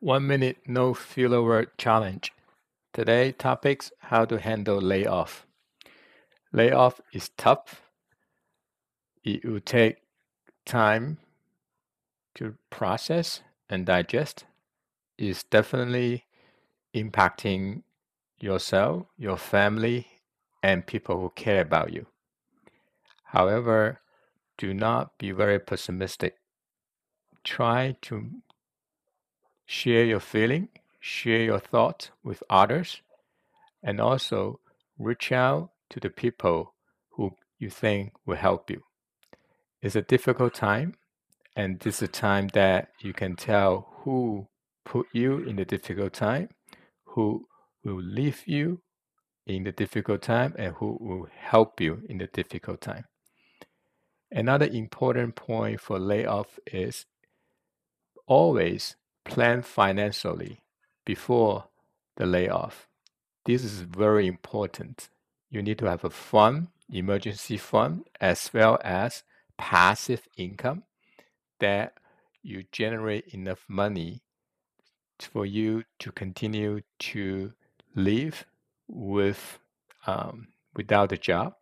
One minute no filler word challenge. Today topics how to handle layoff. Layoff is tough. It will take time to process and digest. It's definitely impacting yourself, your family, and people who care about you. However, do not be very pessimistic. Try to share your feeling, share your thoughts with others, and also reach out to the people who you think will help you. It's a difficult time, and this is a time that you can tell who put you in the difficult time, who will leave you in the difficult time, and who will help you in the difficult time. Another important point for layoff is always plan financially before the layoff. This is very important. You need to have a fund, emergency fund, as well as passive income that you generate enough money for you to continue to live with um, without a job